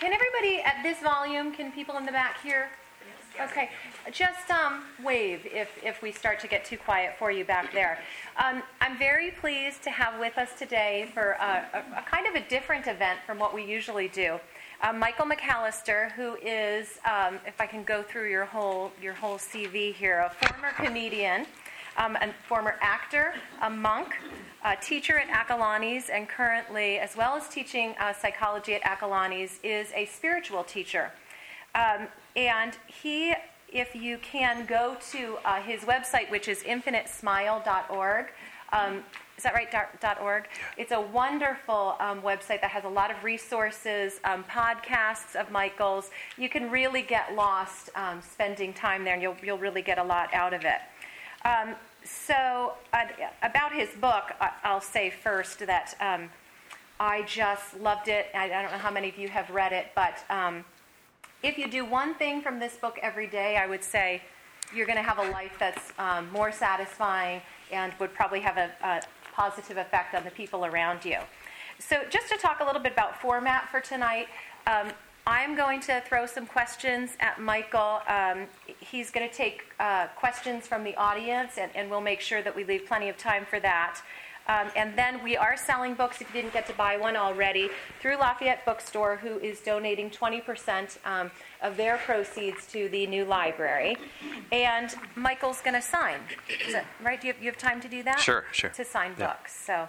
Can everybody at this volume, can people in the back hear? Okay, just um, wave if, if we start to get too quiet for you back there. Um, I'm very pleased to have with us today for a, a, a, kind of a different event from what we usually do. Uh, Michael McAllister, who is, um, if I can go through your whole your whole CV here, a former comedian, um, a former actor, a monk, a teacher at Acalanes, and currently, as well as teaching uh, psychology at Acalanes, is a spiritual teacher. Um, and he, if you can go to uh, his website, which is infinitesmile.org, um, is that right? Dot, .org. It's a wonderful um, website that has a lot of resources, um, podcasts of Michael's. You can really get lost um, spending time there, and you'll you'll really get a lot out of it. Um, so uh, about his book, I'll say first that um, I just loved it. I, don't know how many of you have read it, but um, if you do one thing from this book every day, I would say you're going to have a life that's more satisfying and would probably have a, a positive effect on the people around you. So, just to talk a little bit about format for tonight, um, I'm going to throw some questions at Michael. Um, he's going to take uh, questions from the audience, and, and, we'll make sure that we leave plenty of time for that. Um, and then we are selling books, if you didn't get to buy one already, through Lafayette Bookstore, who is donating 20% um, of their proceeds to the new library. And Michael's going to sign. That, right? Do you have, you have, time to do that? Sure, sure. To sign yeah. books. So.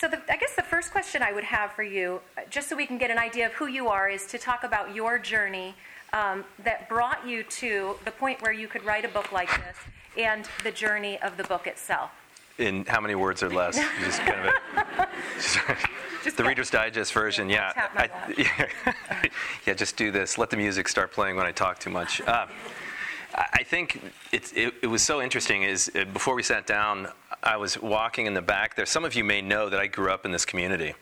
So, the, I guess the first question I would have for you, just so we can get an idea of who you are, is to talk about your journey um, that brought you to the point where you could write a book like this and the journey of the book itself in how many words or less? just kind of a, just the Reader's Digest version. Yeah, I, yeah, yeah. Just do this. Let the music start playing when I talk too much. Uh, I think it, it, was so interesting. Is uh, before we sat down, I was walking in the back there. Some of you may know that I grew up in this community,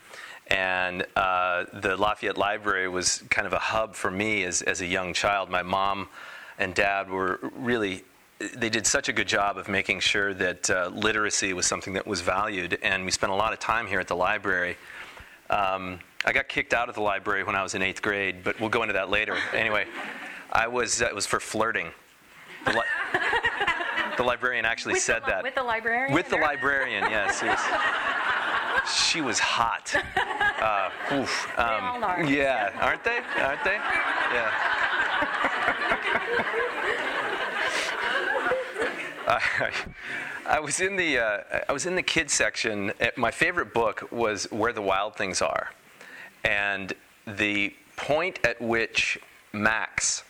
and uh, the Lafayette Library was kind of a hub for me as as a young child. My mom and dad were really they did such a good job of making sure that uh, literacy was something that was valued, and we spent a lot of time here at the library. Um, I got kicked out of the library when I was in eighth grade, but we'll go into that later. Anyway, I was it was for flirting. The, li- the librarian actually with said the, that with the librarian. With the librarian, yes. Was, she was hot. Uh, oof, um, are. Yeah, aren't they? Aren't they? Yeah. I, I was in the uh, I was in the kids section. My favorite book was Where the Wild Things Are, and the point at which Max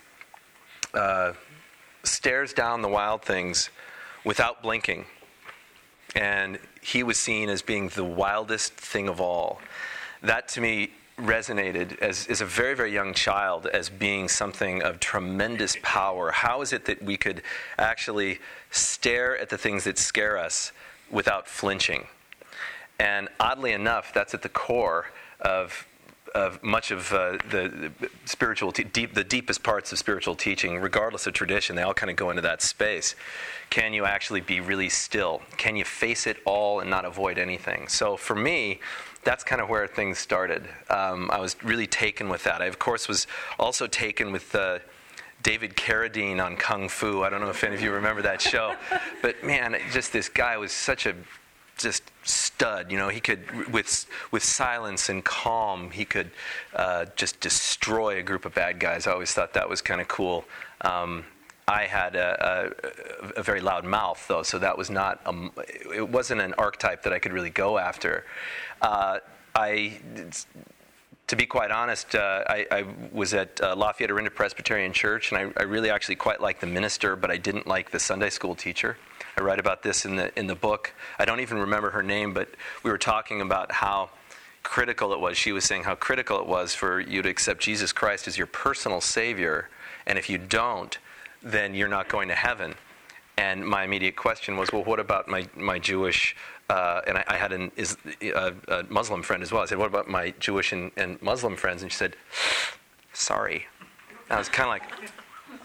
uh, stares down the wild things without blinking, and he was seen as being the wildest thing of all. That to me resonated as, as a very, very young child as being something of tremendous power. How is it that we could actually stare at the things that scare us without flinching? And oddly enough, that's at the core of of much of uh, the, the, spiritual te- deep, the deepest parts of spiritual teaching, regardless of tradition, they all kind of go into that space. Can you actually be really still? Can you face it all and not avoid anything? So for me, that's kind of where things started. Um, I was really taken with that. I, of course, was also taken with uh, David Carradine on Kung Fu. I don't know if any of you remember that show, but man, just this guy was such a just stud. You know, he could with with silence and calm, he could uh, just destroy a group of bad guys. I always thought that was kind of cool. Um, I had a, a, a, very loud mouth, though, so that was not a, it wasn't an archetype that I could really go after. Uh, I, to be quite honest, uh, I, I, was at uh, Lafayette Orinda Presbyterian Church, and I, I, really actually quite liked the minister, but I didn't like the Sunday school teacher. I write about this in the in the book. I don't even remember her name, but we were talking about how critical it was. She was saying how critical it was for you to accept Jesus Christ as your personal Savior, and if you don't, then you're not going to heaven. And my immediate question was, well, what about my, my Jewish, uh, and I, I, had an, is, uh, a Muslim friend as well. I said, what about my Jewish and, and Muslim friends? And she said, sorry. And I was kind of like,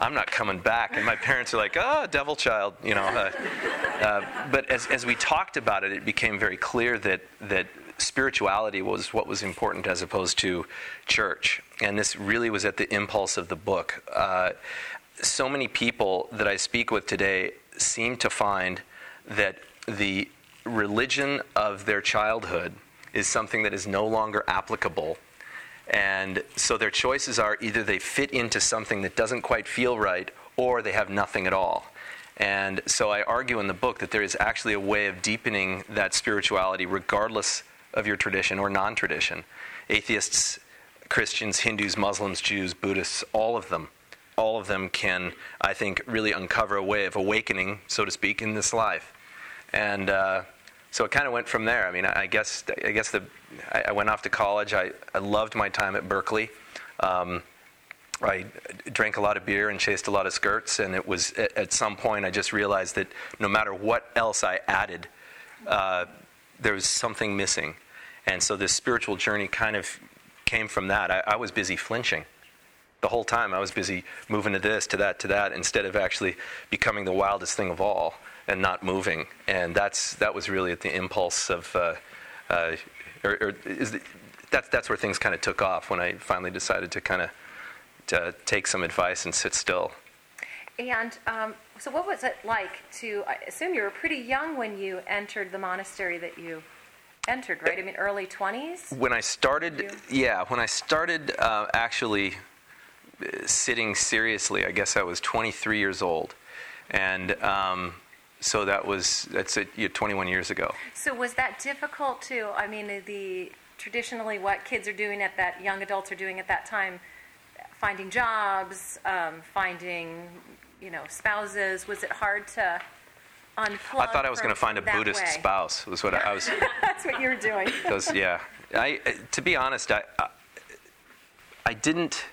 I'm not coming back. And my parents are like, oh, devil child, you know. Uh, uh, but as, as we talked about it, it became very clear that, that spirituality was what was important as opposed to church. And this really was at the impulse of the book. Uh, so many people that I speak with today seem to find that the religion of their childhood is something that is no longer applicable. And so their choices are either they fit into something that doesn't quite feel right or they have nothing at all. And so I argue in the book that there is actually a way of deepening that spirituality regardless of your tradition or non tradition. Atheists, Christians, Hindus, Muslims, Jews, Buddhists, all of them all of them can, I think, really uncover a way of awakening, so to speak, in this life. And uh, so it kind of went from there. I mean, I, guess I guess the I, I, went off to college. I, I loved my time at Berkeley. Um, I drank a lot of beer and chased a lot of skirts, and it was at, at some point I just realized that no matter what else I added, uh, there was something missing. And so this spiritual journey kind of came from that. I, I was busy flinching the whole time I was busy moving to this, to that, to that, instead of actually becoming the wildest thing of all and not moving. And that's that was really at the impulse of, uh, uh, or, or the, that's that's where things kind of took off when I finally decided to kind of to take some advice and sit still. And um, so, what was it like to? I assume you were pretty young when you entered the monastery that you entered, right? I mean, early twenties. When I started, yeah, when I started uh, actually sitting seriously. I guess I was 23 years old, and um, so that was that's it, you know, 21 years ago. So was that difficult to? I mean, the traditionally what kids are doing at that young adults are doing at that time, finding jobs, um, finding you know spouses. Was it hard to? Unplug I thought I was going to find a Buddhist way? spouse. Was what I, I was. That's what you were doing. Yeah, I to be honest, I, I I didn't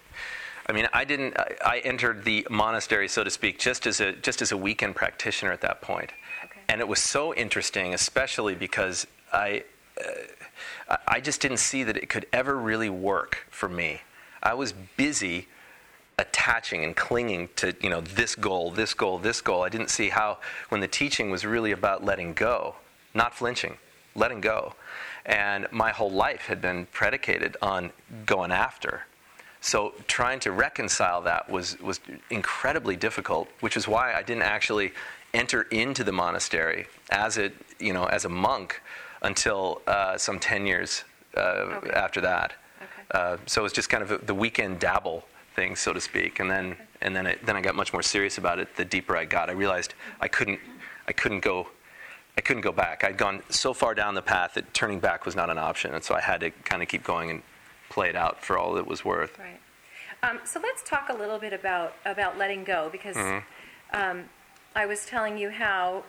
I mean, I didn't. I entered the monastery, so to speak, just as a just as a weekend practitioner at that point, okay. and it was so interesting, especially because I. Uh, I just didn't see that it could ever really work for me. I was busy attaching and clinging to you know this goal, this goal, this goal. I didn't see how when the teaching was really about letting go, not flinching, letting go. And my whole life had been predicated on going after so trying to reconcile that was, was incredibly difficult, which is why I didn't actually enter into the monastery as a, you know, as a monk until uh, some 10 years uh, okay. after that. Okay. Uh, so it was just kind of a, the weekend dabble thing, so to speak. And then, okay. and then, it, then I got much more serious about it the deeper I got. I realized I couldn't, I couldn't go I couldn't go back. I'd gone so far down the path that turning back was not an option, and so I had to kind of keep going and play it out for all it was worth. Right. Um, so let's talk a little bit about about letting go because mm-hmm. um, I was telling you how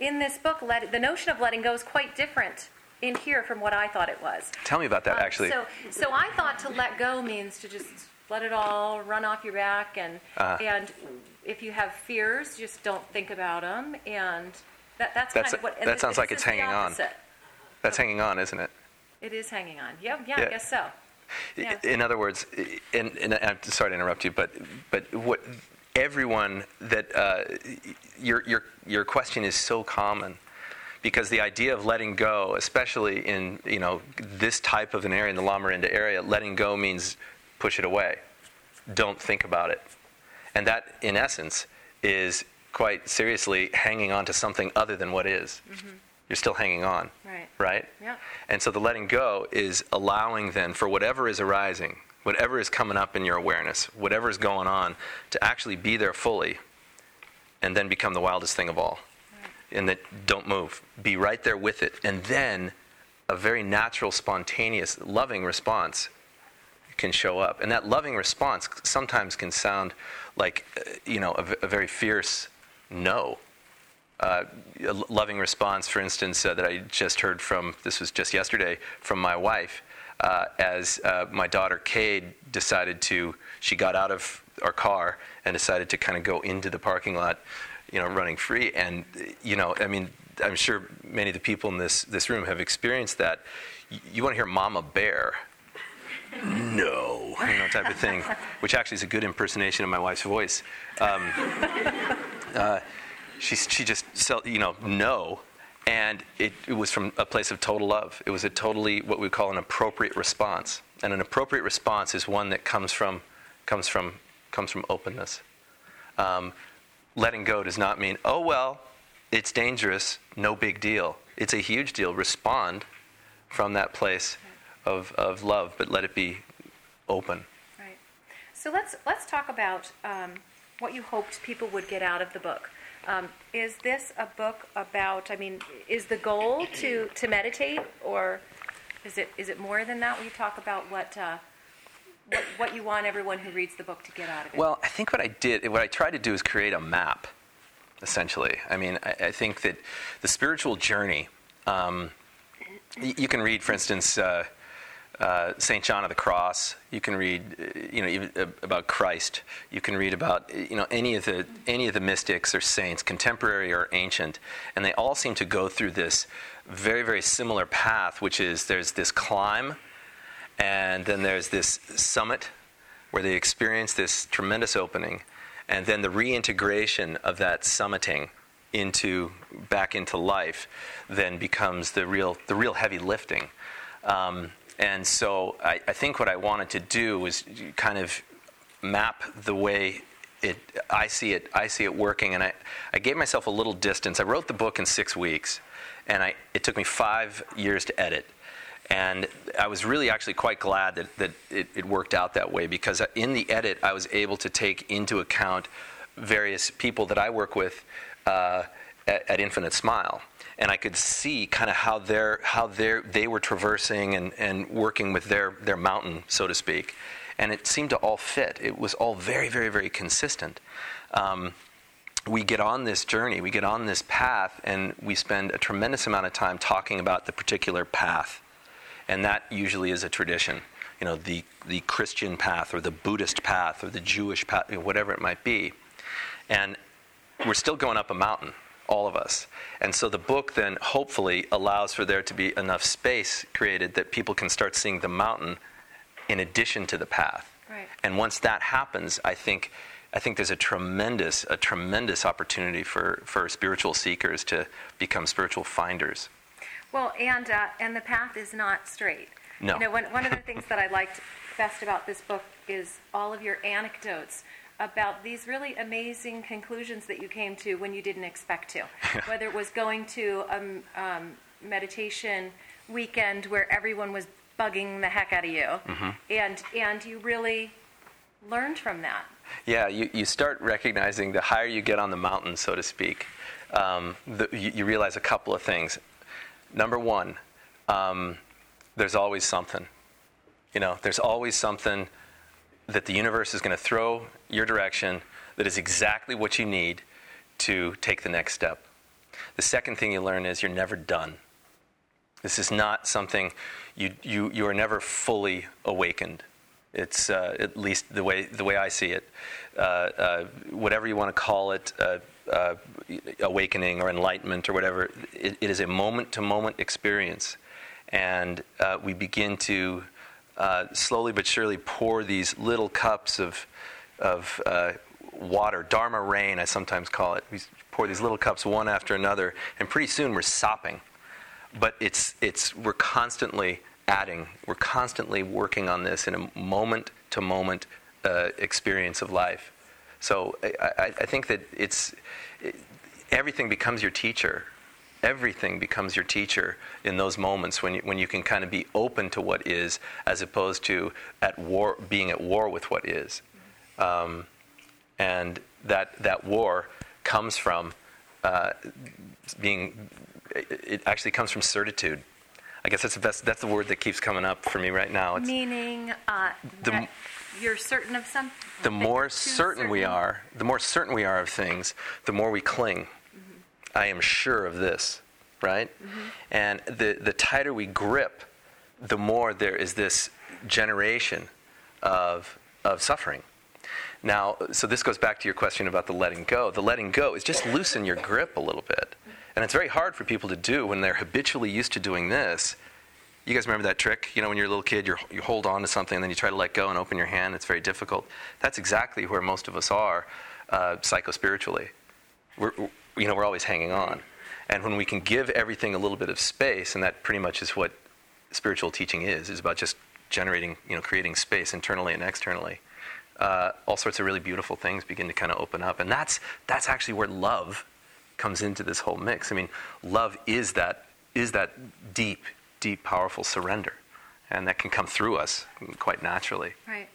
in this book, let, the notion of letting go is quite different in here from what I thought it was. Tell me about that, um, actually. So, so I thought to let go means to just let it all run off your back, and uh-huh. and if you have fears, just don't think about them, and that, that's, that's kind of what. that sounds like it's hanging on. That's hanging on, isn't it? It is hanging on. Yep, yeah, yeah, I guess so. Yeah. In other words, and, and, I'm sorry to interrupt you, but but what everyone that uh, your your your question is so common because the idea of letting go, especially in you know this type of an area in the Lamorinda area, letting go means push it away, don't think about it, and that in essence is quite seriously hanging on to something other than what is. Mm-hmm you're still hanging on. Right. Right? Yeah. And so the letting go is allowing then for whatever is arising, whatever is coming up in your awareness, whatever is going on, to actually be there fully and then become the wildest thing of all. Right. And that don't move. Be right there with it. And then a very natural, spontaneous, loving response can show up. And that loving response sometimes can sound like, uh, you know, a, a very fierce no uh, a loving response, for instance, uh, that I just heard from, this was just yesterday, from my wife, uh, as uh, my daughter Cade decided to, she got out of our car and decided to kind of go into the parking lot, you know, running free. And, you know, I mean, I'm sure many of the people in this, this room have experienced that. You, you want to hear Mama Bear. No, you know, type of thing, which actually is a good impersonation of my wife's voice. Um, uh, she, she just, said you know, no. And it, it was from a place of total love. It was a totally, what we call an appropriate response. And an appropriate response is one that comes from, comes from, comes from openness. Um, letting go does not mean, oh, well, it's dangerous, no big deal. It's a huge deal. Respond from that place of, of love, but let it be open. Right. So let's, let's talk about um, what you hoped people would get out of the book. Um, is this a book about? I mean, is the goal to to meditate, or is it is it more than that? Will you talk about what? Uh, what, what you want everyone who reads the book to get out of it? Well, I think what I did, what I tried to do is create a map, essentially. I mean, I, I think that the spiritual journey, um, you can read, for instance, uh, uh, Saint John of the Cross. You can read, uh, you know, uh, about Christ. You can read about, you know, any of the any of the mystics or saints, contemporary or ancient, and they all seem to go through this very very similar path, which is there's this climb, and then there's this summit where they experience this tremendous opening, and then the reintegration of that summiting into back into life then becomes the real the real heavy lifting. Um, and so I, I, think what I wanted to do was kind of map the way it, I see it, I see it working. And I, I gave myself a little distance. I wrote the book in six weeks, and I, it took me five years to edit. And I was really actually quite glad that, that it, it worked out that way because in the edit, I was able to take into account various people that I work with uh, at, at Infinite Smile and I could see kind of how how they they were traversing and, and working with their their mountain, so to speak, and it seemed to all fit. It was all very very very consistent. Um, we get on this journey, we get on this path, and we spend a tremendous amount of time talking about the particular path, and that usually is a tradition. You know, the the Christian path, or the Buddhist path, or the Jewish path, you know, whatever it might be, and we're still going up a mountain all of us. And so the book then hopefully allows for there to be enough space created that people can start seeing the mountain in addition to the path. Right. And once that happens, I think I think there's a tremendous a tremendous opportunity for, for spiritual seekers to become spiritual finders. Well, and uh, and the path is not straight. No. You know, one, one of the things that I liked best about this book is all of your anecdotes about these really amazing conclusions that you came to when you didn't expect to. Whether it was going to a um, meditation weekend where everyone was bugging the heck out of you, mm-hmm. and and you really learned from that. Yeah, you, you start recognizing the higher you get on the mountain, so to speak, um, the, you, you, realize a couple of things. Number one, um, there's always something. You know, there's always something that the universe is going to throw your direction that is exactly what you need to take the next step. The second thing you learn is you're never done. This is not something you, you, you are never fully awakened. It's uh, at least the way, the way I see it. Uh, uh, whatever you want to call it, uh, uh, awakening or enlightenment or whatever, it, it is a moment to moment experience. And uh, we begin to uh, slowly but surely pour these little cups of, of uh, water, Dharma rain, I sometimes call it. We pour these little cups one after another, and pretty soon we're sopping. But it's, it's, we're constantly adding, we're constantly working on this in a moment to moment experience of life. So I, I think that it's, it, everything becomes your teacher everything becomes your teacher in those moments when you, when you can kind of be open to what is as opposed to at war being at war with what is. Um, and that that war comes from uh, being it actually comes from certitude. I guess that's the best that's the word that keeps coming up for me right now. It's meaning uh, the, you're certain of something the more certain, certain we are the more certain we are of things the more we cling I am sure of this, right? And the, the tighter we grip, the more there is this generation of, of suffering. Now, so this goes back to your question about the letting go. The letting go is just loosen your grip a little bit. And it's very hard for people to do when they're habitually used to doing this. You guys remember that trick? You know, when you're a little kid, you you hold on to something and then you try to let go and open your hand. It's very difficult. That's exactly where most of us are uh, psychospiritually. We're, you know, we're always hanging on. And when we can give everything a little bit of space, and that pretty much is what spiritual teaching is, is about just generating, you know, creating space internally and externally. Uh, all sorts of really beautiful things begin to kind of open up. And that's, that's actually where love comes into this whole mix. I mean, love is that, is that deep, deep, powerful surrender. And that can come through us quite naturally. Right.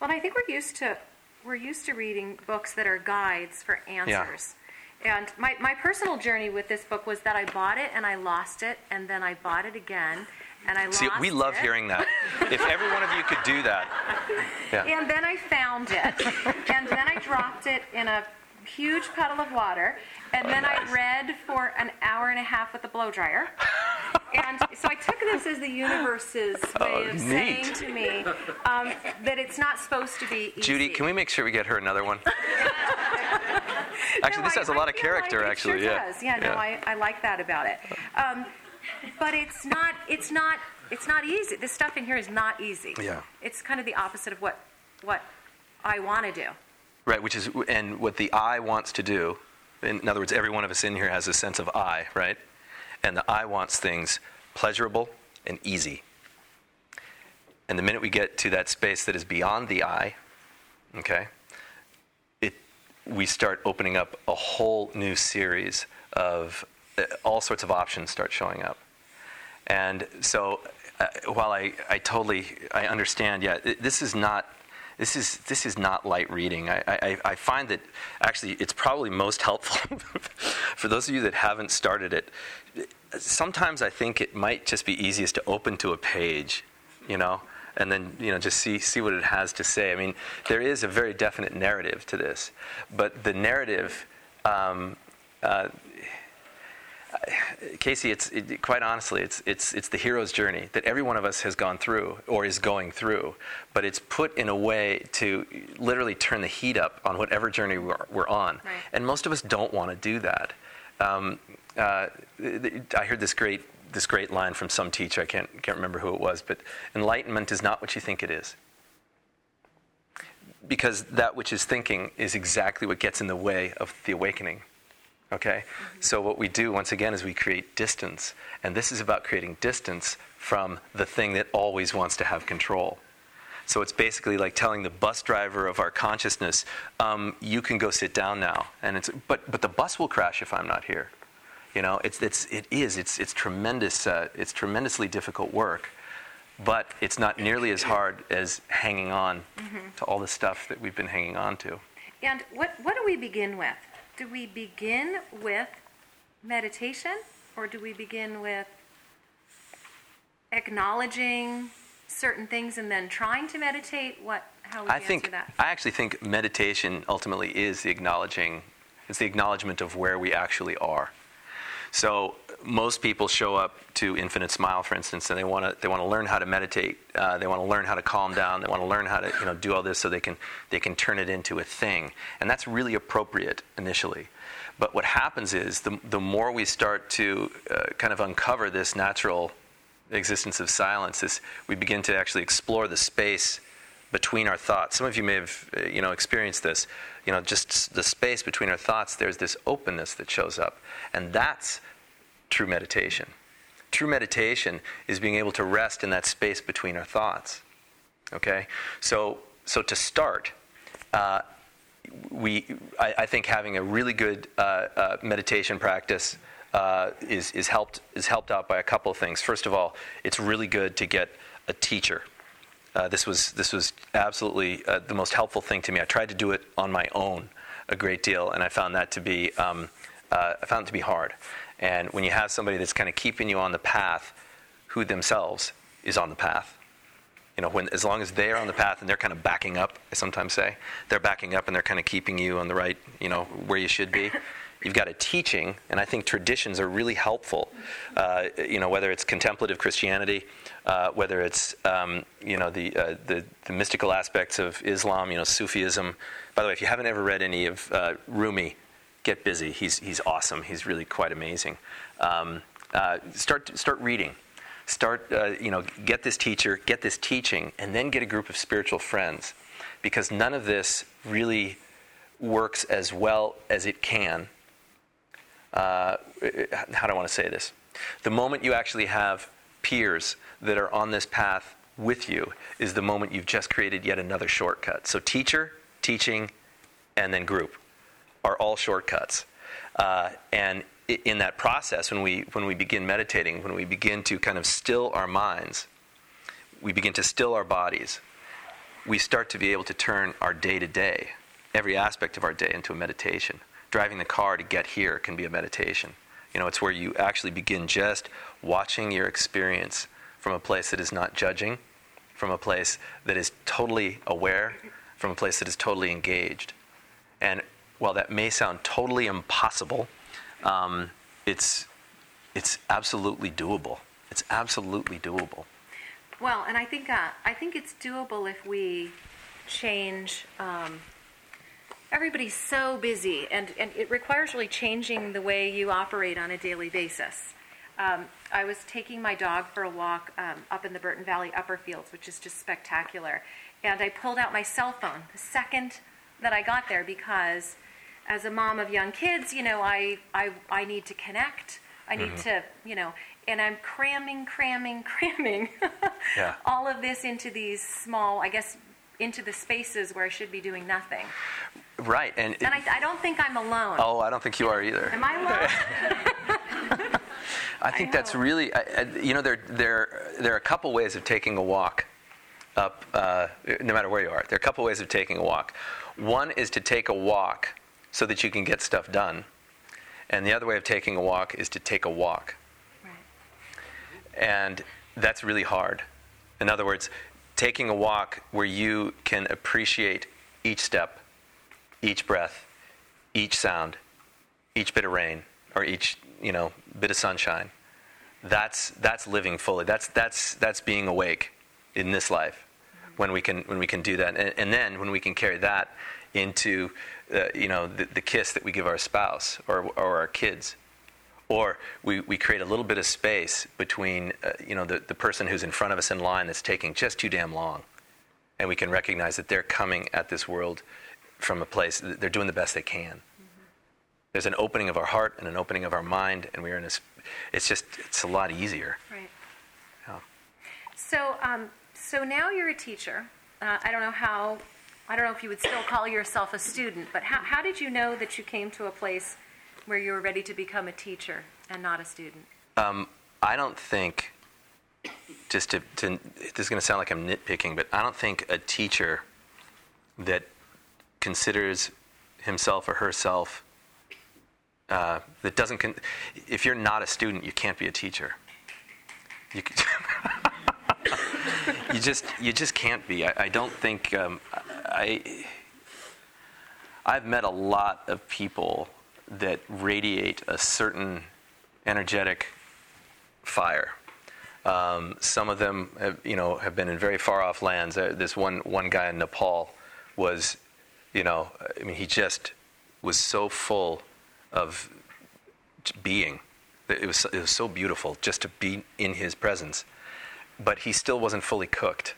Well, I think we're used to we're used to reading books that are guides for answers. And my, my personal journey with this book was that I bought it and I lost it, and then I bought it again and I See, we love it. hearing that. if every one of you could do that. Yeah. And then I found it, and then I dropped it in a huge puddle of water, and Oh, then nice. I read for an hour and a half with a blow dryer. And so I took this as the universe's way Oh, of neat. saying to me um, that it's not supposed to be easy. Judy, can we make sure we get her another one? Actually, No, this I- has a lot of character, like it actually. Sure yeah. does. Yeah, no, I, I like that about it. Um, but it's not. It's not. It's not easy. This stuff in here is not easy. Yeah. It's kind of the opposite of what what I want to do. Right, which is, and what the I wants to do, in other words, every one of us in here has a sense of I, right? And the I wants things pleasurable and easy. And the minute we get to that space that is beyond the I, okay, we start opening up a whole new series of uh, all sorts of options start showing up. And so, uh, while I, I totally I understand, yeah, this is not this is this is not light reading. I, I, I find that actually it's probably most helpful for those of you that haven't started it. Sometimes I think it might just be easiest to open to a page, you know, and then you know just see see what it has to say. I mean, there is a very definite narrative to this, but the narrative. Um, uh, Casey, it's it, quite honestly, it's it's it's the hero's journey that every one of us has gone through or is going through, but it's put in a way to literally turn the heat up on whatever journey we're, we're on, Right. and most of us don't want to do that. Um, uh, I heard this great this great line from some teacher. I can't can't remember who it was, but enlightenment is not what you think it is. Because that which is thinking is exactly what gets in the way of the awakening. Okay? So, what we do, once again, is we create distance. And this is about creating distance from the thing that always wants to have control. So, it's basically like telling the bus driver of our consciousness, um, you can go sit down now. And it's, but, but the bus will crash if I'm not here. You know, it's, it's, it is, it's, it's, tremendous, uh, it's tremendously difficult work. But it's not nearly as hard as hanging on to all the stuff that we've been hanging on to. And what what do we begin with? Do we begin with meditation, or do we begin with acknowledging certain things and then trying to meditate? What? How would you I answer think that? I actually think meditation ultimately is the acknowledging, it's the acknowledgement of where we actually are. So most people show up to Infinite Smile, for instance, and they want to they want to learn how to meditate. Uh, they want to learn how to calm down. They want to learn how to you know do all this so they can they can turn it into a thing, and that's really appropriate initially. But what happens is the the more we start to uh, kind of uncover this natural existence of silence, is we begin to actually explore the space between our thoughts. Some of you may have, uh, you know, experienced this. You know, just the space between our thoughts. There's this openness that shows up, and that's true meditation. True meditation is being able to rest in that space between our thoughts. Okay, so so to start. Uh, we, I, I think having a really good uh, uh, meditation practice uh, is, is, helped, is helped out by a couple of things. First of all, it's really good to get a teacher. Uh, this, was, this was absolutely uh, the most helpful thing to me. I tried to do it on my own a great deal, and I found that to be, um, uh, I found it to be hard. And when you have somebody that's kind of keeping you on the path, who themselves is on the path, you know, when as long as they're on the path and they're kind of backing up, I sometimes say they're backing up and they're kind of keeping you on the right, you know, where you should be. You've got a teaching, and I think traditions are really helpful. Uh, you know, whether it's contemplative Christianity, uh, whether it's um, you know the, uh, the, the mystical aspects of Islam, you know Sufism. By the way, if you haven't ever read any of uh, Rumi, get busy. He's he's awesome. He's really quite amazing. Um, uh, start start reading. Start uh, you know get this teacher, get this teaching, and then get a group of spiritual friends, because none of this really works as well as it can. Uh, how do I want to say this? The moment you actually have peers that are on this path with you is the moment you've just created yet another shortcut. So, teacher, teaching, and then group are all shortcuts. Uh, and in that process, when we, when we begin meditating, when we begin to kind of still our minds, we begin to still our bodies, we start to be able to turn our day to day every aspect of our day into a meditation. Driving the car to get here can be a meditation. You know, it's where you actually begin just watching your experience from a place that is not judging, from a place that is totally aware, from a place that is totally engaged. And while that may sound totally impossible, um, it's, it's absolutely doable. It's absolutely doable. Well, and I think uh, I think it's doable if we change um, everybody's so busy, and, and it requires really changing the way you operate on a daily basis. Um, I was taking my dog for a walk um, up in the Burton Valley upper fields, which is just spectacular. And I pulled out my cell phone the second that I got there because, as a mom of young kids, you know, I, I, I need to connect. I need mm-hmm. to, you know, and I'm cramming, cramming, cramming yeah. all of this into these small, I guess, into the spaces where I should be doing nothing. Right, and and I, I, don't think I'm alone. Oh, I don't think you are either. Am I alone? I think I that's really, you know, there there there are a couple ways of taking a walk up, uh, no matter where you are. There are a couple ways of taking a walk. One is to take a walk so that you can get stuff done, and the other way of taking a walk is to take a walk. Right. And that's really hard. In other words, taking a walk where you can appreciate each step each breath, each sound, each bit of rain, or each you know bit of sunshine. That's that's living fully. That's that's that's being awake in this life when we can when we can do that, and, and then when we can carry that into uh, you know the, the kiss that we give our spouse or or our kids or we, we create a little bit of space between uh, you know the, the person who's in front of us in line that's taking just too damn long and we can recognize that they're coming at this world from a place, they're doing the best they can. Mm-hmm. There's an opening of our heart and an opening of our mind, and we're in a, it's just, it's a lot easier. Right. Yeah. So, um, so now you're a teacher. Uh, I don't know how, I don't know if you would still call yourself a student, but how, how did you know that you came to a place where you were ready to become a teacher and not a student? Um, I don't think, just to, to this is going to sound like I'm nitpicking, but I don't think a teacher that considers himself or herself uh, that doesn't con- if you're not a student you can't be a teacher you, you just you just can't be i, I don't think um, i i've met a lot of people that radiate a certain energetic fire um, some of them have, you know have been in very far off lands uh, this one one guy in nepal was you know, I mean, he just was so full of being. It was, it was so beautiful just to be in his presence. But he still wasn't fully cooked.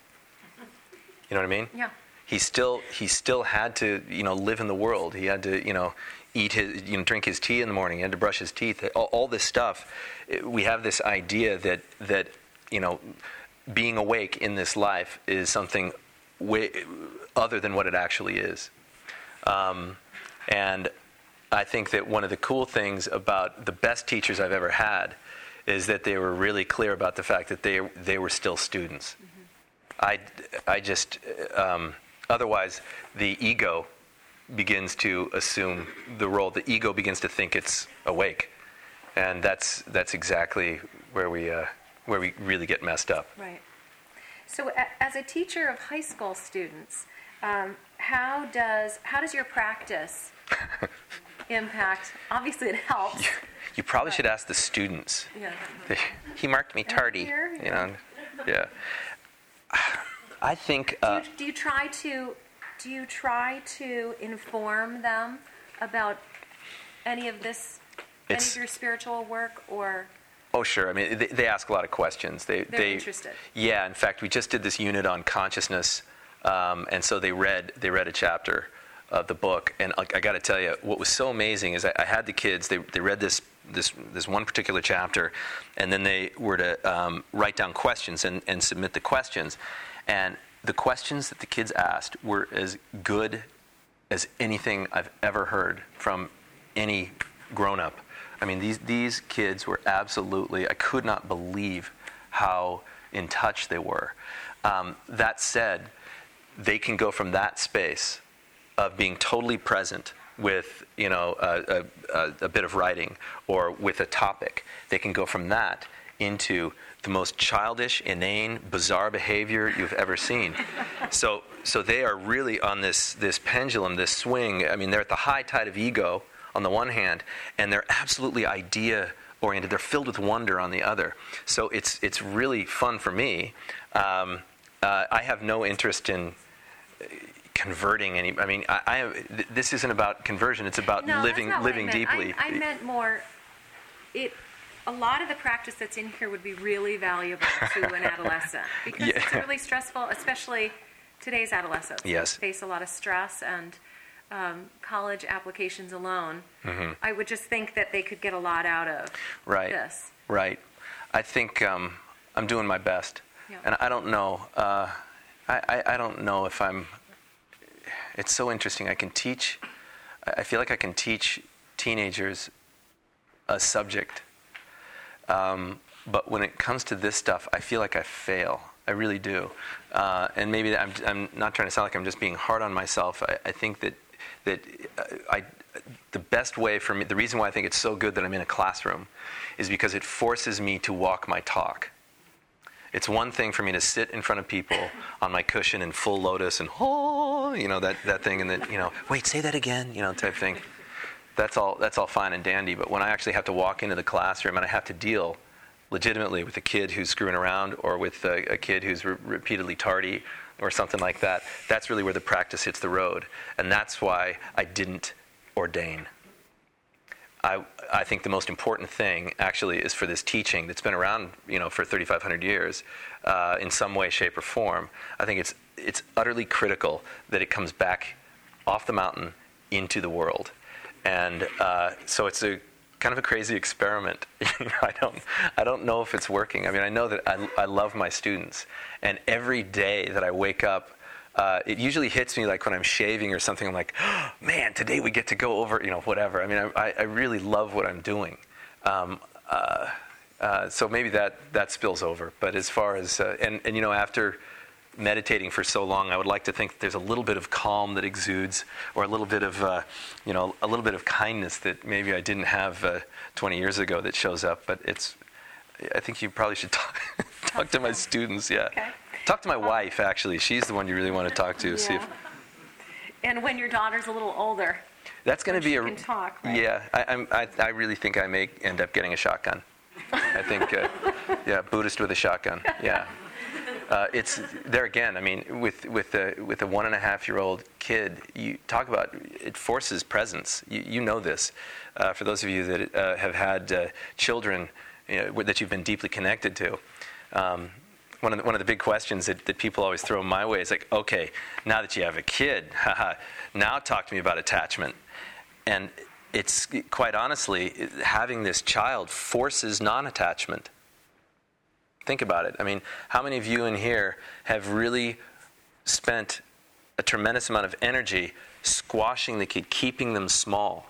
You know what I mean? Yeah. He still he still had to you know live in the world. He had to you know eat his you know drink his tea in the morning. He had to brush his teeth. All, all this stuff. We have this idea that that you know being awake in this life is something way other than what it actually is. Um, and I think that one of the cool things about the best teachers I've ever had is that they were really clear about the fact that they, they were still students. Mm-hmm. I, I just, um, otherwise, the ego begins to assume the role. The ego begins to think it's awake. And that's, that's exactly where we, uh, where we really get messed up. Right. So, as a teacher of high school students, um, how does how does your practice impact. Obviously, it helps. You probably should ask the students. Yeah. He marked me tardy. Here, You know, yeah. I think. Uh, do, you, do you try to do you try to inform them about any of this, any of your spiritual work, or Oh, sure. I mean, they, they ask a lot of questions. They, They're they, interested. Yeah. In fact, we just did this unit on consciousness, um, and so they read they read a chapter of the book, and I, I got to tell you, what was so amazing is I, I had the kids. They, they read this this this one particular chapter, and then they were to um, write down questions and, and submit the questions, and the questions that the kids asked were as good as anything I've ever heard from any grown up. I mean, these, these kids were absolutely, I could not believe how in touch they were. Um, that said, they can go from that space of being totally present with, you know, a, a, a bit of writing or with a topic. They can go from that into the most childish, inane, bizarre behavior you've ever seen. So, so they are really on this, this pendulum, this swing. I mean, they're at the high tide of ego on the one hand, and they're absolutely idea oriented. They're filled with wonder on the other. So it's, it's really fun for me. Um, uh, I have no interest in uh, converting any. I mean, I, I have, this isn't about conversion. It's about no, living, that's not what I living meant. deeply. I, I meant more. It. A lot of the practice that's in here would be really valuable to an adolescent because it's really stressful, especially today's adolescents. Yes. face a lot of stress and um, college applications alone. I would just think that they could get a lot out of Mm-hmm. Right. this. Right. I think um, I'm doing my best, Yeah. and I don't know. Uh, I, I, I don't know if I'm. It's so interesting. I can teach. I feel like I can teach teenagers a subject, um, but when it comes to this stuff, I feel like I fail. I really do. Uh, and maybe I'm, I'm not trying to sound like I'm just being hard on myself. I, I think that that uh, I, the best way for me, the reason why I think it's so good that I'm in a classroom, is because it forces me to walk my talk. It's one thing for me to sit in front of people on my cushion in full lotus and oh, you know that, that thing, and then you know, wait, say that again, you know, type thing. That's all. That's all fine and dandy. But when I actually have to walk into the classroom and I have to deal legitimately with a kid who's screwing around or with a, a kid who's re- repeatedly tardy or something like that, that's really where the practice hits the road, and that's why I didn't ordain. I, I think the most important thing actually is for this teaching that's been around you know for 3,500 years uh, in some way, shape, or form. I think it's it's utterly critical that it comes back off the mountain into the world, and uh, so it's a kind of a crazy experiment. I don't I don't know if it's working. I mean, I know that I, I love my students, and every day that I wake up uh, it usually hits me like when I'm shaving or something. I'm like, oh, man, today we get to go over, you know, whatever. I mean, I, I really love what I'm doing. Um, uh, uh, so maybe that, that spills over. But as far as, uh, and, and, you know, after meditating for so long, I would like to think that there's a little bit of calm that exudes or a little bit of, uh, you know, a little bit of kindness that maybe I didn't have uh, 20 years ago that shows up. But it's, I think you probably should talk, talk to my students, yeah. Okay. Talk to my wife, actually. She's the one you really want to talk to. See if, And when your daughter's a little older, that's going to be a. can talk, right? Yeah, I, I'm, I, I really think I may end up getting a shotgun. I think, uh, yeah, Buddhist with a shotgun. Yeah. Uh, it's there again. I mean, with with a with a one and a half year old kid, you talk about it forces presence. You, you know this. Uh, for those of you that uh, have had uh, children you know, that you've been deeply connected to, um, one of the, one of the big questions that, that people always throw my way is like, okay, now that you have a kid, haha, now talk to me about attachment. And it's quite honestly, having this child forces non-attachment. Think about it. I mean, how many of you in here have really spent a tremendous amount of energy squashing the kid, keeping them small?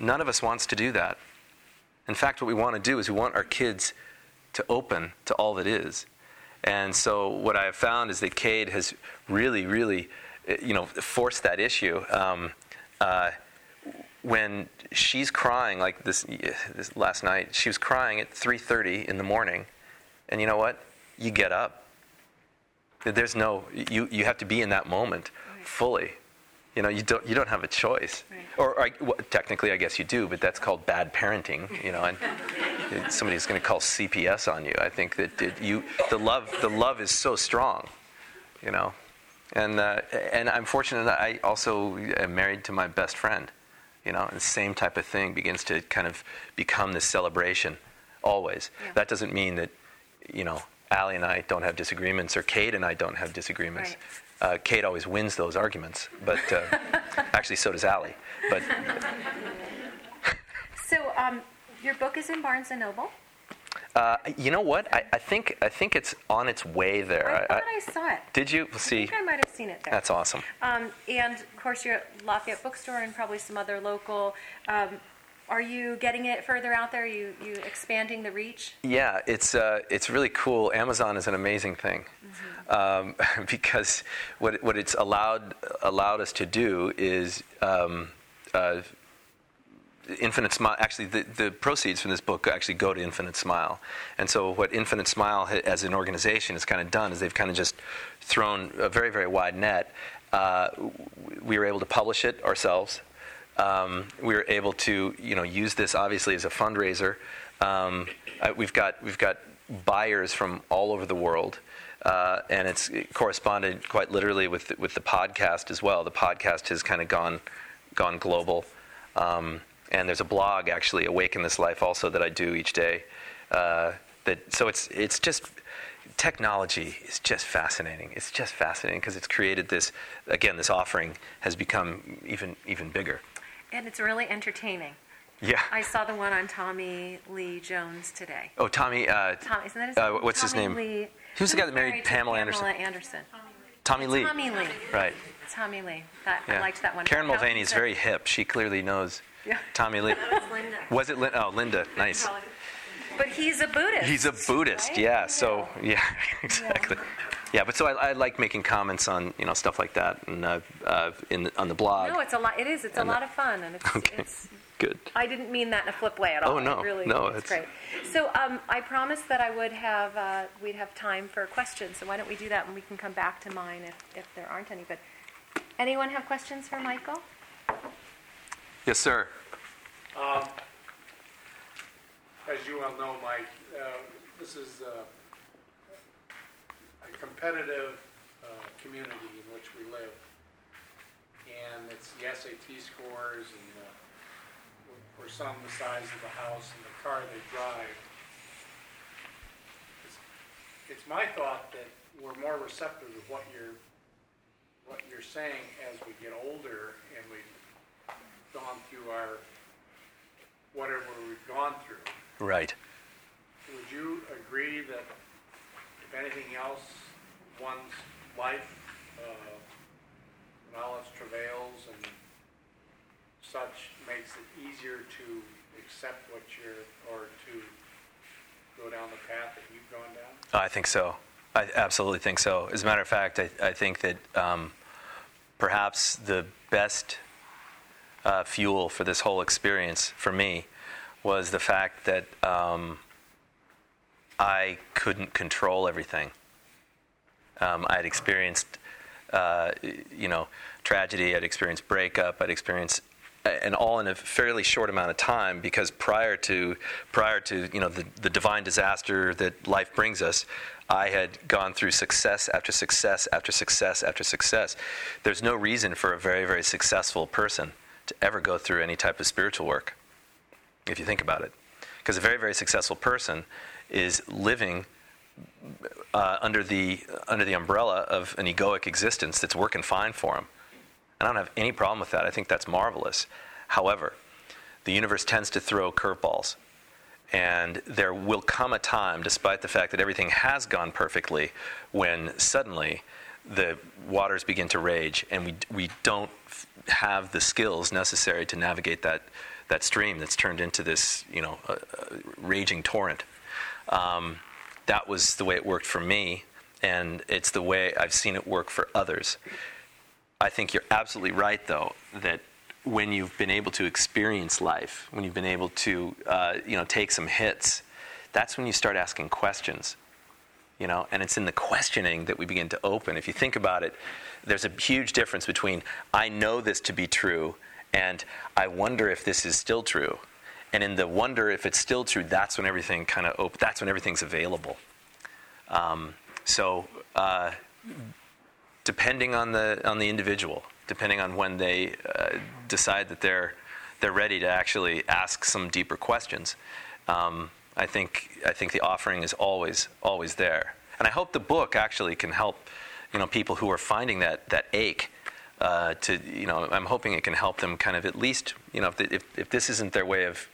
None of us wants to do that. In fact, what we want to do is we want our kids to open to all that is. And so what I have found is that Cade has really, really, uh, you know, forced that issue. Um, uh, when she's crying, like this, this last night, she was crying at 3:30 in the morning, and you know what? You get up. There's no, you, you have to be in that moment fully. You know, you don't you don't have a choice. Right. Or I, well, technically, I guess you do, but that's called bad parenting. You know, and somebody's going to call CPS on you. I think that it, you the love the love is so strong. You know, and uh, and I'm fortunate that I also am married to my best friend. You know, and the same type of thing begins to kind of become this celebration always. Yeah. That doesn't mean that you know Allie and I don't have disagreements, or Kate and I don't have disagreements. Right. Uh, Kate always wins those arguments, but uh, actually so does Allie. But So, um, your book is in Barnes and Noble. uh, you know what? I, I think I think it's on its way there. I thought I saw it. did you I see? think I might have seen it there. That's awesome. Um, and of course, you're at Lafayette Bookstore and probably some other local. Um, are you getting it further out there? Are you you expanding the reach? Yeah, it's uh, it's really cool. Amazon is an amazing thing um, because what what it's allowed allowed us to do is um, uh, Infinite Smile. Actually, the, the proceeds from this book actually go to Infinite Smile, and so what Infinite Smile ha- as an organization has kind of done is they've kind of just thrown a very very wide net. Uh, we were able to publish it ourselves. Um, we were able to, you know, use this obviously as a fundraiser. Um, we've got we've got buyers from all over the world, uh, and it's it corresponded quite literally with the, with the podcast as well. The podcast has kind of gone gone global, um, and there's a blog actually, Awaken This Life, also that I do each day. Uh, that so it's it's just technology is just fascinating. It's just fascinating because it's created this again. This offering has become even even bigger. And it's really entertaining. Yeah. I saw the one on Tommy Lee Jones today. Oh, Tommy. Uh, Tom, isn't that his Uh, name? what's his Tommy name? Lee. He was the guy that Who's married to Pamela Anderson. Pamela Anderson. Tommy Lee. Tommy Lee. Right. Tommy Lee. That, Yeah. I liked that one. Karen How Mulvaney is very hip. She clearly knows Yeah. Tommy Lee. Linda. Was it Linda? Oh, Linda. Nice. But he's a Buddhist. He's a Buddhist. right? Yeah. So yeah, exactly. Yeah, but so I, I like making comments on you know stuff like that and uh, uh, in on the blog. No, it's a lot. It is. It's a And the- lot of fun, and it's. Okay. it's Good. I didn't mean that in a flip way at all. Oh, no. It really, No, it's, it's- great. So um, I promised that I would have uh, we'd have time for questions. So why don't we do that, and we can come back to mine if, if there aren't any. But anyone have questions for Michael? Yes, sir. Um, As you well know, Mike, uh, this is uh, a competitive uh, community in which we live. And it's the SAT scores and uh, for some, the size of the house and the car they drive. It's- It's my thought that we're more receptive to what you're, what you're saying as we get older and we've gone through our, whatever we've gone through. Right. Would you agree that if anything else, one's life, uh, and all its travails and such makes it easier to accept what you're, or to go down the path that you've gone down? I think so. I absolutely think so. As a matter of fact, I, I think that um, perhaps the best uh, fuel for this whole experience for me was the fact that um, I couldn't control everything. Um, I'd experienced, uh, you know, tragedy. I'd experienced breakup. I'd experienced, and all in a fairly short amount of time. Because prior to, prior to, you know, the, the divine disaster that life brings us, I had gone through success after success after success after success. There's no reason for a very, very successful person to ever go through any type of spiritual work, if you think about it. Because a very, very successful person is living uh, under the under the umbrella of an egoic existence that's working fine for him. I don't have any problem with that. I think that's marvelous. However, the universe tends to throw curveballs, and there will come a time, despite the fact that everything has gone perfectly, when suddenly the waters begin to rage, and we we don't f- have the skills necessary to navigate that that stream that's turned into this you know uh, uh, raging torrent. Um, that was the way it worked for me, and it's the way I've seen it work for others. I think you're absolutely right, though, that when you've been able to experience life, when you've been able to, uh, you know, take some hits, that's when you start asking questions. you know, and it's in the questioning that we begin to open. If you think about it, there's a huge difference between I know this to be true and I wonder if this is still true. And in the wonder if it's still true, that's when everything kind of op- that's when everything's available. Um, so uh, depending on the on the individual, depending on when they uh, decide that they're they're ready to actually ask some deeper questions. Um, I think I think the offering is always always there, and I hope the book actually can help you know people who are finding that that ache. Uh, to you know, I'm hoping it can help them kind of at least you know if, the, if if this isn't their way of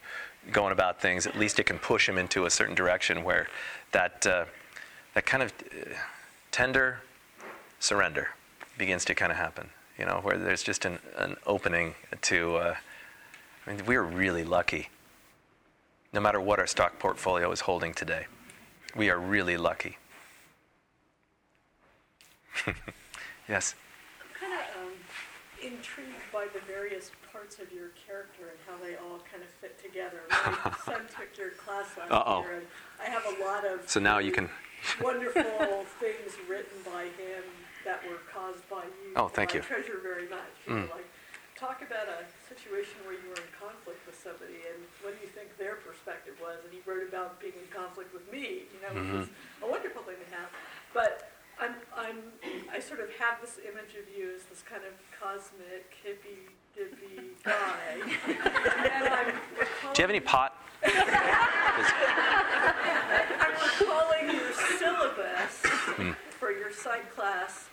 going about things, at least it can push them into a certain direction where that uh, that kind of uh, tender surrender begins to kind of happen. You know, where there's just an, an opening to. Uh, I mean, we're really lucky. No matter what our stock portfolio is holding today, we are really lucky. yes. I'm kind of um, intrigued by the various parts of your character and how they all kind of fit together. My son took your class last Uh-oh. year, and I have a lot of So now you can. wonderful things written by him that were caused by you. Oh, thank you. I treasure very much. Mm. like, talk about a situation where you were in conflict with somebody, and what do you think their perspective was? And he wrote about being in conflict with me. You know, which is Mm-hmm. a wonderful thing to have. But I'm, I'm, I sort of have this image of you as this kind of cosmic hippie dippy guy, and I'm Do you have any pot? I'm recalling your syllabus for your psych class,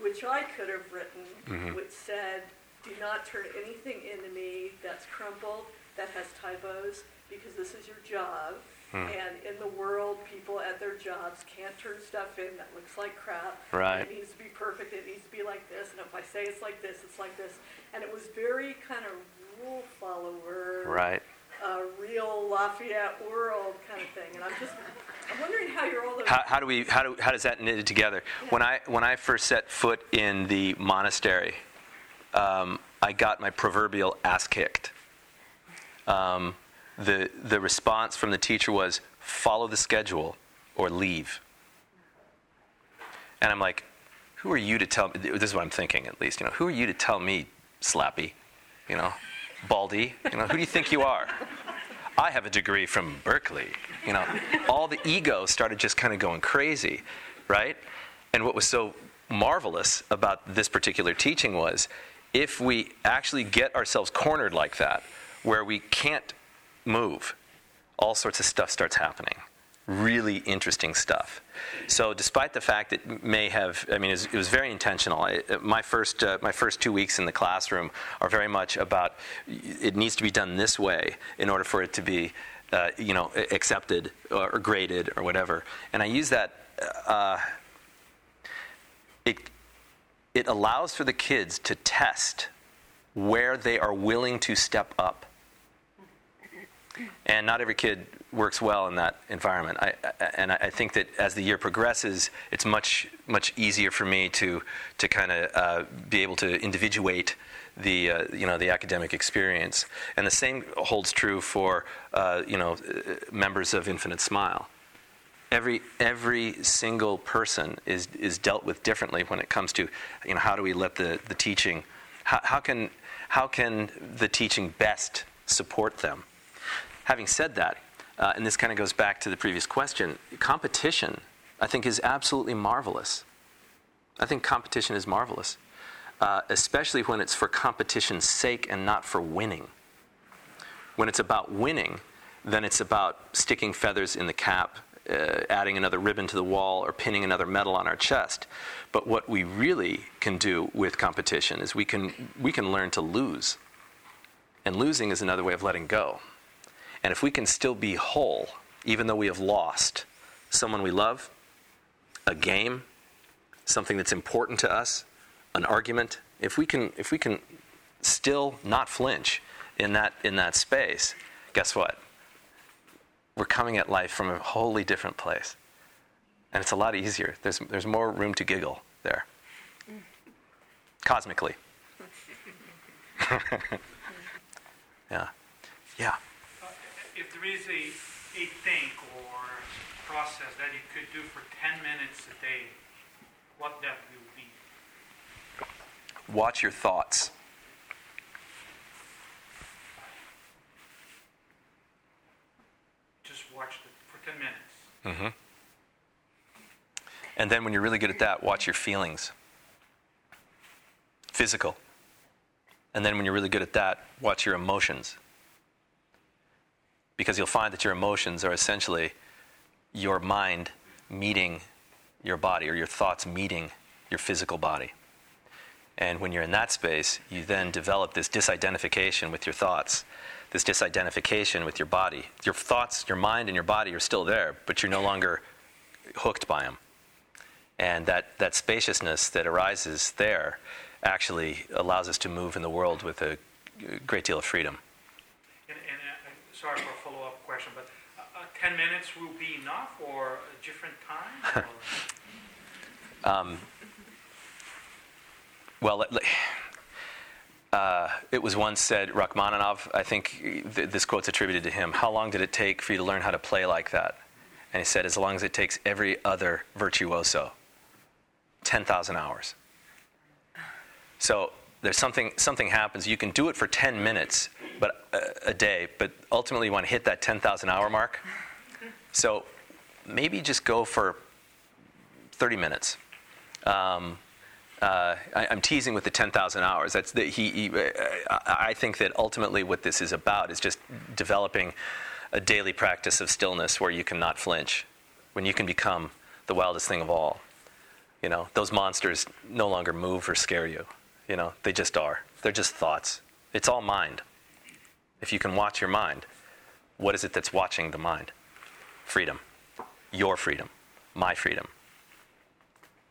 which I could have written, Mm-hmm. which said, do not turn anything into me that's crumpled, that has typos, because this is your job. Hmm. And in the world, people at their jobs can't turn stuff in that looks like crap. Right. It needs to be perfect, it needs to be like this, and if I say it's like this, it's like this. And it was very kind of rule follower Right. a real Lafayette world kind of thing. And I'm just, I'm wondering how you're all. How, how do we? How do? How does that knit it together? When I when I first set foot in the monastery, um, I got my proverbial ass kicked. Um, the the response from the teacher was follow the schedule or leave. And I'm like, who are you to tell me? This is what I'm thinking, at least. You know, who are you to tell me, slappy? You know, baldy. You know, who do you think you are? I have a degree from Berkeley. You know, all the ego started just kind of going crazy, right? And what was so marvelous about this particular teaching was if we actually get ourselves cornered like that, where we can't move, all sorts of stuff starts happening. Really interesting stuff. So, despite the fact that may have, I mean, it was, it was very intentional. I, my first, uh, my first two weeks in the classroom are very much about it needs to be done this way in order for it to be, uh, you know, accepted or, or graded or whatever. And I use that. Uh, it it allows for the kids to test where they are willing to step up and not every kid works well in that environment. I, and I think that as the year progresses, it's much much easier for me to to kind of uh, be able to individuate the uh, you know the academic experience. And the same holds true for uh, you know uh, members of Infinite Smile. Every every single person is is dealt with differently when it comes to you know how do we let the the teaching how, how can how can the teaching best support them having said that, uh, and this kind of goes back to the previous question, competition, I think, is absolutely marvelous. I think competition is marvelous, uh, especially when it's for competition's sake and not for winning. When it's about winning, then it's about sticking feathers in the cap, uh, adding another ribbon to the wall, or pinning another medal on our chest. But what we really can do with competition is we can, we can learn to lose. And losing is another way of letting go. And if we can still be whole, even though we have lost someone we love, a game, something that's important to us, an argument, if we can, if we can still not flinch in that, in that space, guess what? We're coming at life from a wholly different place. And it's a lot easier. There's, there's more room to giggle there, cosmically. yeah. Yeah. Is a, a think or process that you could do for 10 minutes a day, what that will be? Watch your thoughts. Just watch it for 10 minutes. Mm-hmm. And then when you're really good at that, watch your feelings. Physical. And then when you're really good at that, watch your emotions. Because you'll find that your emotions are essentially your mind meeting your body or your thoughts meeting your physical body. And when you're in that space, you then develop this disidentification with your thoughts, this disidentification with your body. Your thoughts, your mind, and your body are still there, but you're no longer hooked by them. And that, that spaciousness that arises there actually allows us to move in the world with a great deal of freedom. Sorry for a follow up question, but uh, uh, 10 minutes will be enough or a different time? um, well, uh, it was once said, Rachmaninoff, I think th- this quote's attributed to him, how long did it take for you to learn how to play like that? And he said, as long as it takes every other virtuoso, 10,000 hours. So there's something, something happens. You can do it for 10 minutes but uh, a day, but ultimately you want to hit that 10,000 hour mark. So maybe just go for 30 minutes. Um, uh, I, am teasing with the 10,000 hours. That's the, he, he I think that ultimately what this is about is just developing a daily practice of stillness where you cannot flinch, when you can become the wildest thing of all. You know, those monsters no longer move or scare you. You know, they just are. They're just thoughts. It's all mind. If you can watch your mind, what is it that's watching the mind? Freedom. Your freedom. My freedom.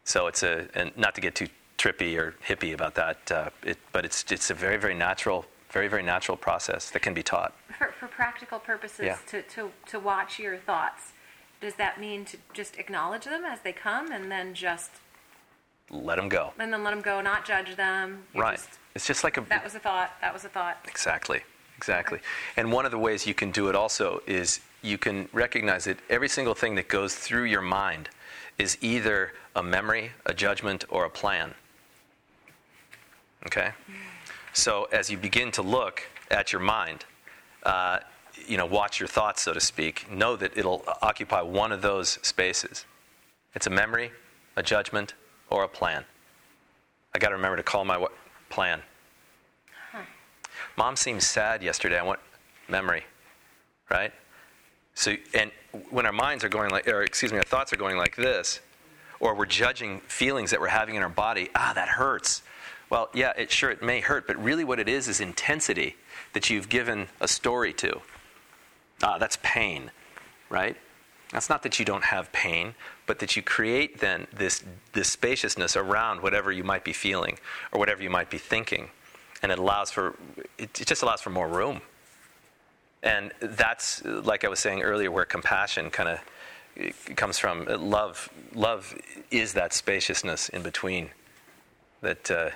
So it's a, and not to get too trippy or hippie about that, uh, it, but it's, it's a very, very natural, very, very natural process that can be taught. For, for practical purposes, Yeah. to, to, to watch your thoughts, does that mean to just acknowledge them as they come and then just, Let them go. and then let them go, not judge them? You Right. just- It's just like a. that was a thought, that was a thought. Exactly, exactly. And one of the ways you can do it also is you can recognize that every single thing that goes through your mind is either a memory, a judgment, or a plan. Okay? So as you begin to look at your mind, uh, you know, watch your thoughts, so to speak, know that it'll occupy one of those spaces. It's a memory, a judgment, or a plan. I got to remember to call my plan. Mom seemed sad yesterday. I want memory, right? So, and when our minds are going like, or excuse me, our thoughts are going like this, or we're judging feelings that we're having in our body, ah, that hurts. Well, yeah, it sure it may hurt, but really what it is is intensity that you've given a story to. Ah, that's pain, right? That's not that you don't have pain, but that you create then this, this spaciousness around whatever you might be feeling or whatever you might be thinking. And it allows for, it, just allows for more room. And that's, like I was saying earlier, where compassion kind of comes from. Love, love is that spaciousness in between. That uh,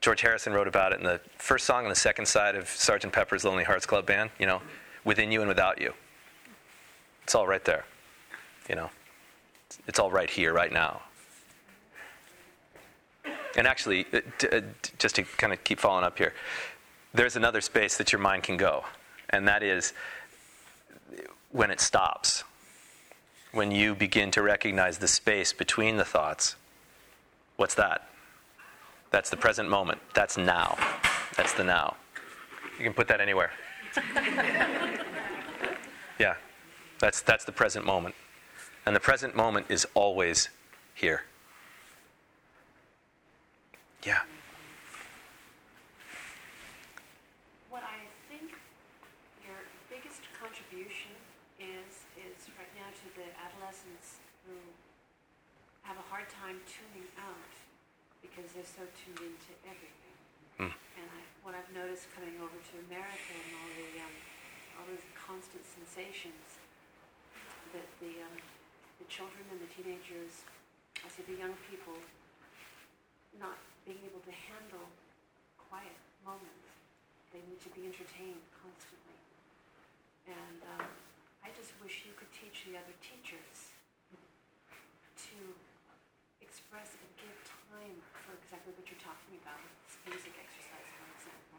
George Harrison wrote about it in the first song on the second side of Sgt. Pepper's Lonely Hearts Club Band. You know, within you and without you. It's all right there. You know, it's all right here, right now. And actually, uh, uh, just to kind of keep following up here, there's another space that your mind can go, and that is when it stops. When you begin to recognize the space between the thoughts. What's that? That's the present moment. That's now. That's the now. You can put that anywhere. yeah. That's, that's the present moment. And the present moment is always here. Yeah. What I think your biggest contribution is, is right now to the adolescents who have a hard time tuning out because they're so tuned into everything. Hmm. And I, what I've noticed coming over to America and all the, um, all those constant sensations, that the, um, the children and the teenagers, I see the young people not being able to handle quiet moments. They need to be entertained constantly. And um, I I just wish you could teach the other teachers to express and give time for exactly what you're talking about. It's music exercise, for example.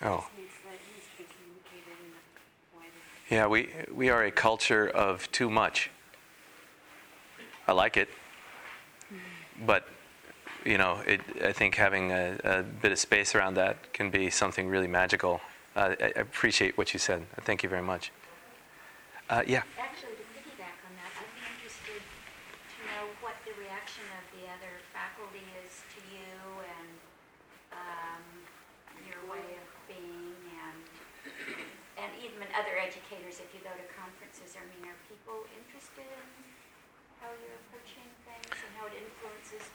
Oh. It needs, that needs to be communicated in a way that Yeah, we, we are a culture of too much. I like it, but you know, it, I think having a, bit of space around that can be something really magical. Uh, I, appreciate what you said. Thank you very much. Uh, yeah. Actually, to piggyback on that, I'd be interested to know what the reaction of the other faculty is to you and um, your way of being, and and even other educators. If you go to conferences, I mean, are people interested in how you're approaching things and how it influences?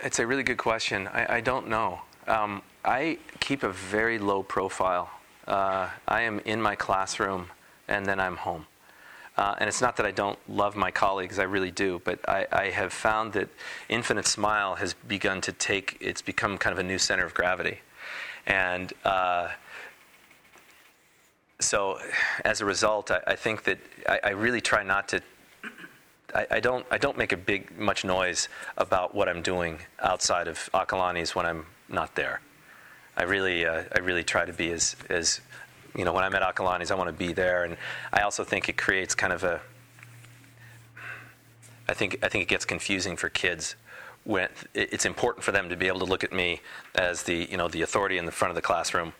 It's a really good question. I, I don't know. Um, I keep a very low profile. Uh, I am in my classroom and then I'm home. Uh, and it's not that I don't love my colleagues, I really do, but I, I have found that Infinite Smile has begun to take, it's become kind of a new center of gravity. And uh, so as a result, I, I think that I, I really try not to I, I, don't I don't make a big much noise about what I'm doing outside of Acalanes when I'm not there. I really uh, I really try to be as as you know when I'm at Acalanes I want to be there, and I also think it creates kind of a. I think I think it gets confusing for kids when it's important for them to be able to look at me as the you know the authority in the front of the classroom,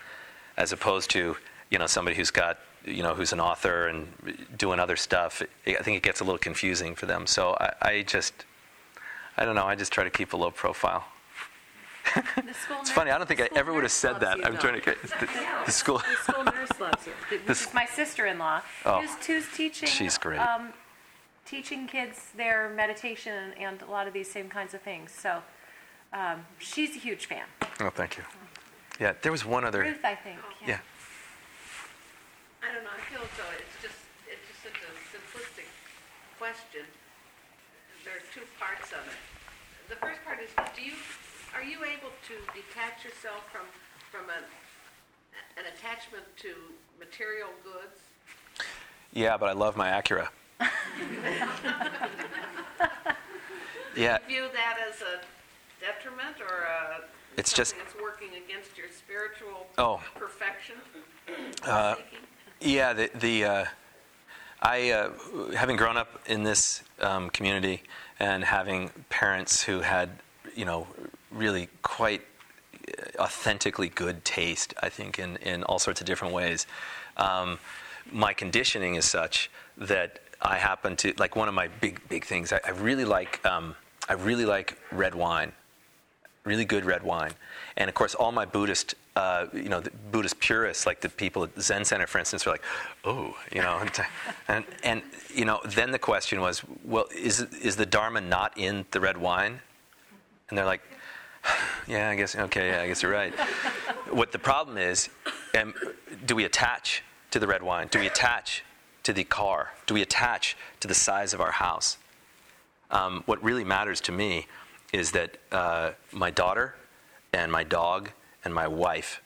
as opposed to you know somebody who's got you know who's an author and doing other stuff. I think it gets a little confusing for them. So I, I just I don't know. I just try to keep a low profile. it's funny. I don't think I ever would have said that. I'm trying to get the, the school. The school nurse loves you. This is my sister-in-law, Oh. who's, who's teaching. She's great. Um, teaching kids their meditation and a lot of these same kinds of things. So um, she's a huge fan. Oh, thank you. Yeah, there was one other. Ruth, I think. Yeah. I don't know, I feel so, it's just, it's just such a simplistic question. There are two parts of it. The first part is, do you, are you able to detach yourself from, from an, an attachment to material goods? Yeah, but I love my Acura. yeah, Do you View that as a detriment or a, It's just- that's working against your spiritual Oh. perfection? Uh? Yeah, the, the uh, I uh, having grown up in this um, community and having parents who had, you know, really quite authentically good taste, I think, in, in all sorts of different ways. Um, my conditioning is such that I happen to like one of my big big things. I, I really like um, I really like red wine really good red wine. And of course, all my Buddhist, uh, you know, Buddhist purists, like the people at the Zen Center, for instance, are like, oh, you know, and, and, and you know, then the question was, well, is is the Dharma not in the red wine? And they're like, yeah, I guess, okay, yeah, I guess you're right. what the problem is, um, do we attach to the red wine? Do we attach to the car? Do we attach to the size of our house? Um, what really matters to me is that uh, my daughter and my dog and my wife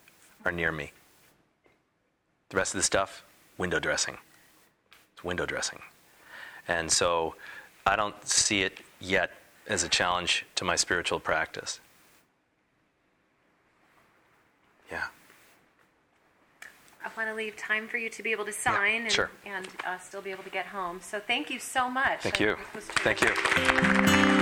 are near me. The rest of the stuff, window dressing. It's window dressing. And so I don't see it yet as a challenge to my spiritual practice. Yeah. I want to leave time for you to be able to sign and, sure. and uh, still be able to get home. So thank you so much. Thank I- you. Thank you.